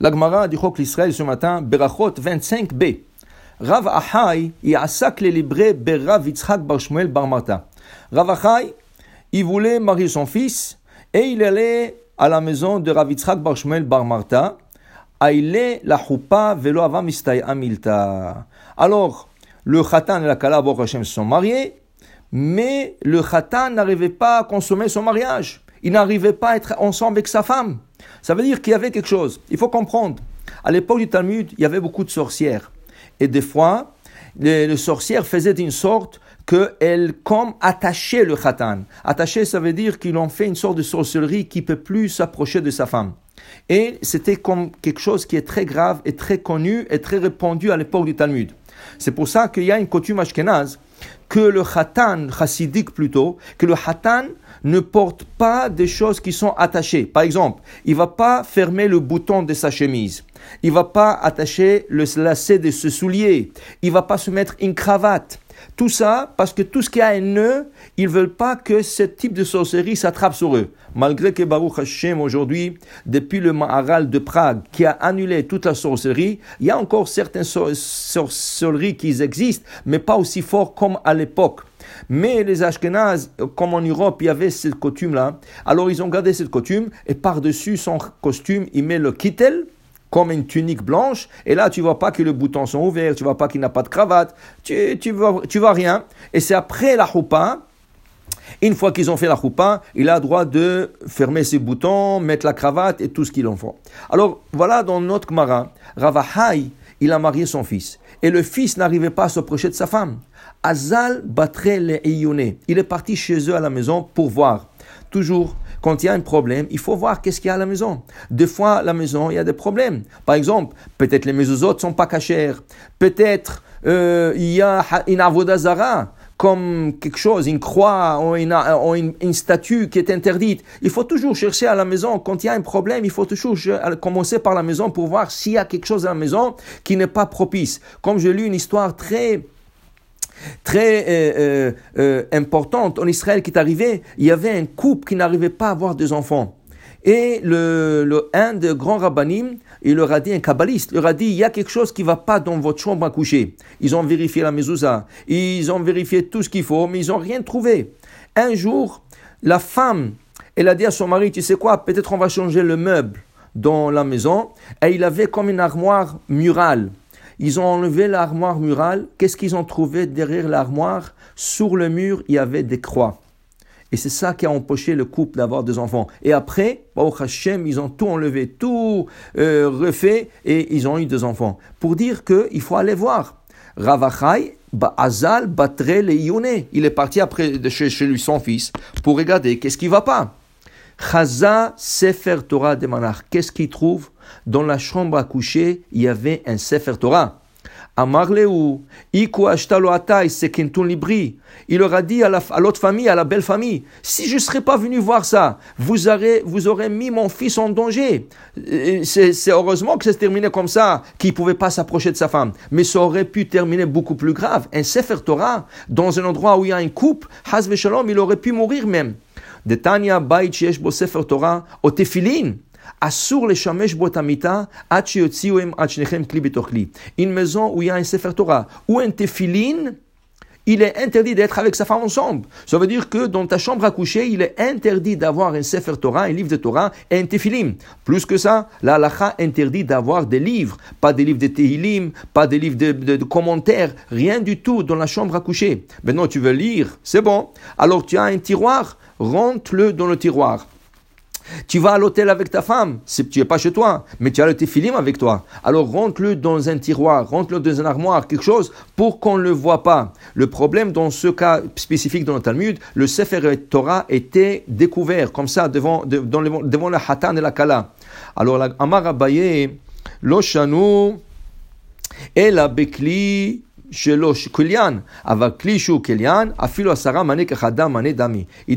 L'Agmara du Chok l'Israël ce matin, Berachot 25b. Rav Ahai, Yasak le libre Berav Yitzhak Bar Shmuel Bar Marta. Rav Ahai, il voulait marier son fils et il allait à la maison de Rav Yitzhak Bar Shmuel Bar Marta. La choupa velo avamistay amilta. Alors, le Khatan et la Kala Hashem sont mariés, mais le Khatan n'arrivait pas à consommer son mariage. Il n'arrivait pas à être ensemble avec sa femme. Ça veut dire qu'il y avait quelque chose. Il faut comprendre. À l'époque du Talmud, il y avait beaucoup de sorcières. Et des fois, les, sorcières faisaient une sorte qu'elles, comme, attachaient le khatan. Attacher, ça veut dire qu'ils ont fait une sorte de sorcellerie qui peut plus s'approcher de sa femme. Et c'était comme quelque chose qui est très grave et très connu et très répandu à l'époque du Talmud. C'est pour ça qu'il y a une coutume ashkenaz que le khatan, chassidique plutôt, que le khatan ne porte pas des choses qui sont attachées. Par exemple, il va pas fermer le bouton de sa chemise. Il va pas attacher le lacet de ce soulier. Il va pas se mettre une cravate. Tout ça parce que tout ce qui a un nœud, ils veulent pas que ce type de sorcellerie s'attrape sur eux. Malgré que Baruch Hashem aujourd'hui, depuis le Maharal de Prague, qui a annulé toute la sorcellerie, il y a encore certaines sorcelleries qui existent, mais pas aussi fort comme à l'époque. Mais les Ashkenaz, comme en Europe, il y avait cette coutume-là. Alors ils ont gardé cette coutume et par-dessus son costume, il met le kittel, comme une tunique blanche, et là tu vois pas que les boutons sont ouverts, tu vois pas qu'il n'a pas de cravate, tu, tu, vois, tu vois rien. Et c'est après la choupa, une fois qu'ils ont fait la choupa, il a droit de fermer ses boutons, mettre la cravate et tout ce qu'il en faut. Alors voilà dans notre Gemara, Ravahai, il a marié son fils. Et le fils n'arrivait pas à s'approcher de sa femme. Azal batre le Il est parti chez eux à la maison pour voir. Toujours, quand il y a un problème, il faut voir qu'est-ce qu'il y a à la maison. Des fois, à la maison, il y a des problèmes. Par exemple, peut-être les ne sont pas cachères. Peut-être euh, il y a une avodazara comme quelque chose, une croix ou, une, une, statue qui est interdite. Il faut toujours chercher à la maison, quand il y a un problème, il faut toujours commencer par la maison pour voir s'il y a quelque chose à la maison qui n'est pas propice. Comme j'ai lu une histoire très très euh, euh, euh, importante en Israël qui est arrivée, il y avait un couple qui n'arrivait pas à avoir des enfants. Et le, le, un des grands rabbinim, il leur a dit, un kabbaliste, leur a dit, il y a quelque chose qui va pas dans votre chambre à coucher. Ils ont vérifié la mezouza, ils ont vérifié tout ce qu'il faut, mais ils n'ont rien trouvé. Un jour, la femme, elle a dit à son mari, tu sais quoi, peut-être on va changer le meuble dans la maison. Et il avait comme une armoire murale. Ils ont enlevé l'armoire murale. Qu'est-ce qu'ils ont trouvé derrière l'armoire? Sur le mur, il y avait des croix. Et c'est ça qui a empoché le couple d'avoir des enfants. Et après, au ils ont tout enlevé, tout euh, refait, et ils ont eu des enfants. Pour dire qu'il faut aller voir. Ravachai, Azal, Batre, le Il est parti après de chez, chez lui, son fils, pour regarder qu'est-ce qui va pas. Chaza Sefer Torah de Manach. Qu'est-ce qu'il trouve? Dans la chambre à coucher, il y avait un Sefer Torah. Amarleu, Iku Ashtalo Libri. Il leur a dit à l'autre famille, à la belle famille, si je ne serais pas venu voir ça, vous aurez, mis mon fils en danger. C'est heureusement que ça s'est terminé comme ça, qu'il ne pouvait pas s'approcher de sa femme. Mais ça aurait pu terminer beaucoup plus grave. Un Sefer Torah, dans un endroit où il y a un couple, Hazve Shalom, il aurait pu mourir même. De Tanya Bait Shesh Bo Sefer Torah, au Tefilin, Assur le shamesh bo tamita, kli Une maison où il y a un Sefer Torah, ou un Tefilin, il est interdit d'être avec sa femme ensemble. Ça veut dire que dans ta chambre à coucher, il est interdit d'avoir un Sefer Torah, un livre de Torah et un Tefilim. Plus que ça, la halakha interdit d'avoir des livres, pas des livres de Tehilim, pas des livres de, de, commentaires, rien du tout dans la chambre à coucher. Maintenant, tu veux lire, c'est bon. Alors tu as un tiroir, rentre-le dans le tiroir. Tu vas à l'hôtel avec ta femme, tu n'es pas chez toi, mais tu as le téfilim avec toi. Alors rentre-le dans un tiroir, rentre-le dans un armoire, quelque chose, pour qu'on ne le voit pas. Le problème dans ce cas spécifique dans le Talmud, le Sefer Torah était découvert, comme ça, devant, devant, la Hatan et la Kala. Alors, la Amar Abaye, Loshanu, la Bekli, il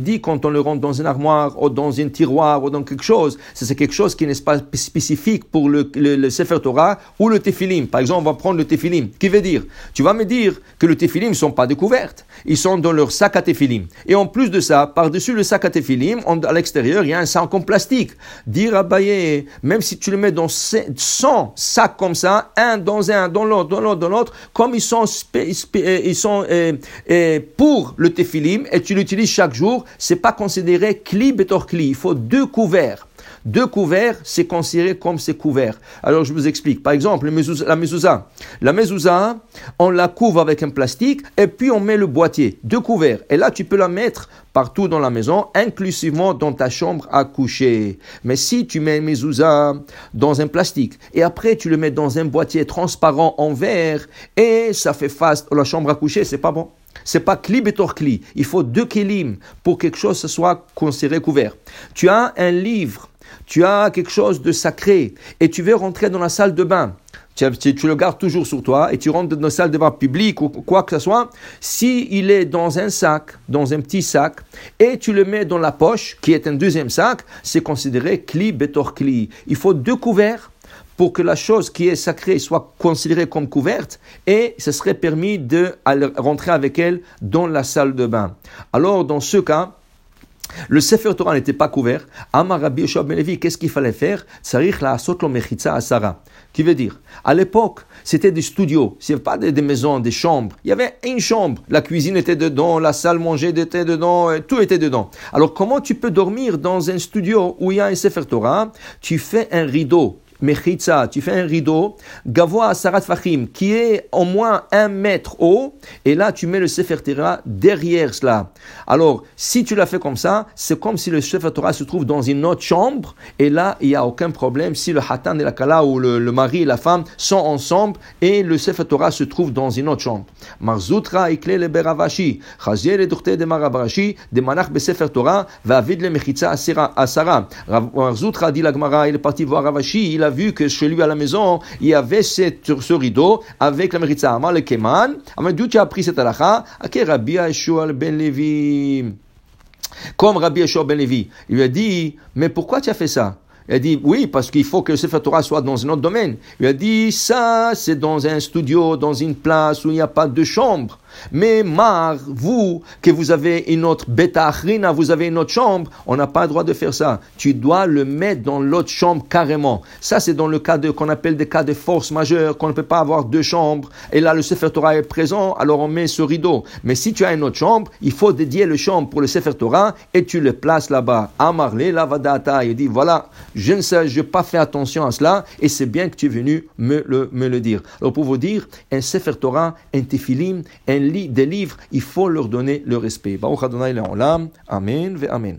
dit quand on le rentre dans une armoire ou dans un tiroir ou dans quelque chose, c'est quelque chose qui n'est pas spécifique pour le, le, le, Sefer Torah ou le Tefilim. Par exemple, on va prendre le Tefilim. Qui veut dire? Tu vas me dire que le Tefilim ne sont pas découvertes. Ils sont dans leur sac à Tefilim. Et en plus de ça, par-dessus le sac à Tefilim, à l'extérieur, il y a un sac en plastique. Dire ah, Abaye, même si tu le mets dans 100 sacs comme ça, un dans un, dans l'autre, dans l'autre, dans l'autre, comme ils sont ils sont euh, euh, pour le Tephilim et tu l'utilises chaque jour, c'est pas considéré kli betor kli. Il faut deux couverts. Deux couverts, c'est considéré comme c'est couvert. Alors je vous explique. Par exemple, la mezouza. La mezouza, on la couvre avec un plastique et puis on met le boîtier. Deux couverts. Et là, tu peux la mettre partout dans la maison, inclusivement dans ta chambre à coucher. Mais si tu mets mezouza dans un plastique et après tu le mets dans un boîtier transparent en verre et ça fait face à la chambre à coucher, c'est pas bon. C'est pas kli betor kli. Il faut deux kilim pour que quelque chose soit considéré couvert. Tu as un livre tu as quelque chose de sacré et tu veux rentrer dans la salle de bain, tu, le gardes toujours sur toi et tu rentres dans la salle de bain publique ou quoi que ce soit, si il est dans un sac, dans un petit sac, et tu le mets dans la poche, qui est un deuxième sac, c'est considéré kli betor kli. Il faut deux couverts pour que la chose qui est sacrée soit considérée comme couverte et ce serait permis de rentrer avec elle dans la salle de bain. Alors dans ce cas, le Sefer Torah n'était pas couvert. Amar Rabbi Yoshua Ben qu'est-ce qu'il fallait faire? Tsarich la asot lo mechitza asara. Qui veut dire, à l'époque, c'était des studios, ce pas des, des, maisons, des chambres. Il y avait une chambre, la cuisine était dedans, la salle manger était dedans, tout était dedans. Alors comment tu peux dormir dans un studio où il y a un Sefer Torah? Tu fais un rideau mechitza, tu fais un rideau, gavoa sarat fachim, qui est au moins un mètre haut, et là tu mets le Sefer Torah derrière cela. Alors, si tu l'as fait comme ça, c'est comme si le Sefer Torah se trouve dans une autre chambre, et là, il n'y a aucun problème si le hatan et la kala, ou le, mari et la femme sont ensemble, et le Sefer Torah se trouve dans une autre chambre. Marzutra ikle le beravashi, chazier le durte de marabarashi, de manach be Sefer Torah, va vide le mechitza asara. Marzutra dit la Gemara, il est parti voir Ravashi, il a vu que chez lui à la maison, il y avait cette, ce rideau avec la méritza. Amar le Keman, Amar d'où tu as pris cette halakha? Ok, Rabbi Yeshua ben Levi. Comme Rabbi Yeshua ben Levi. Il lui a dit, mais pourquoi tu as fait ça? Il a dit, oui, parce qu'il faut que le Sefer soit dans un autre domaine. Il a dit, ça, c'est dans un studio, dans une place où il n'y a pas de chambre. Mais Mar, vous, que vous avez une autre bêta achrina, vous avez une autre chambre, on n'a pas le droit de faire ça. Tu dois le mettre dans l'autre chambre carrément. Ça, c'est dans le cas de, qu'on appelle des cas de force majeure, qu'on ne peut pas avoir deux chambres. Et là, le Sefer Torah est présent, alors on met ce rideau. Mais si tu as une autre chambre, il faut dédier le chambre pour le Sefer Torah et tu le places là-bas. Amarle lavadata. Il dit, voilà, je ne sais, je n'ai pas fait attention à cela et c'est bien que tu es venu me le, me le dire. Alors, pour vous dire, un Sefer Torah, un Tefilim, un des livres, il faut leur donner le respect. Amen ve Amen.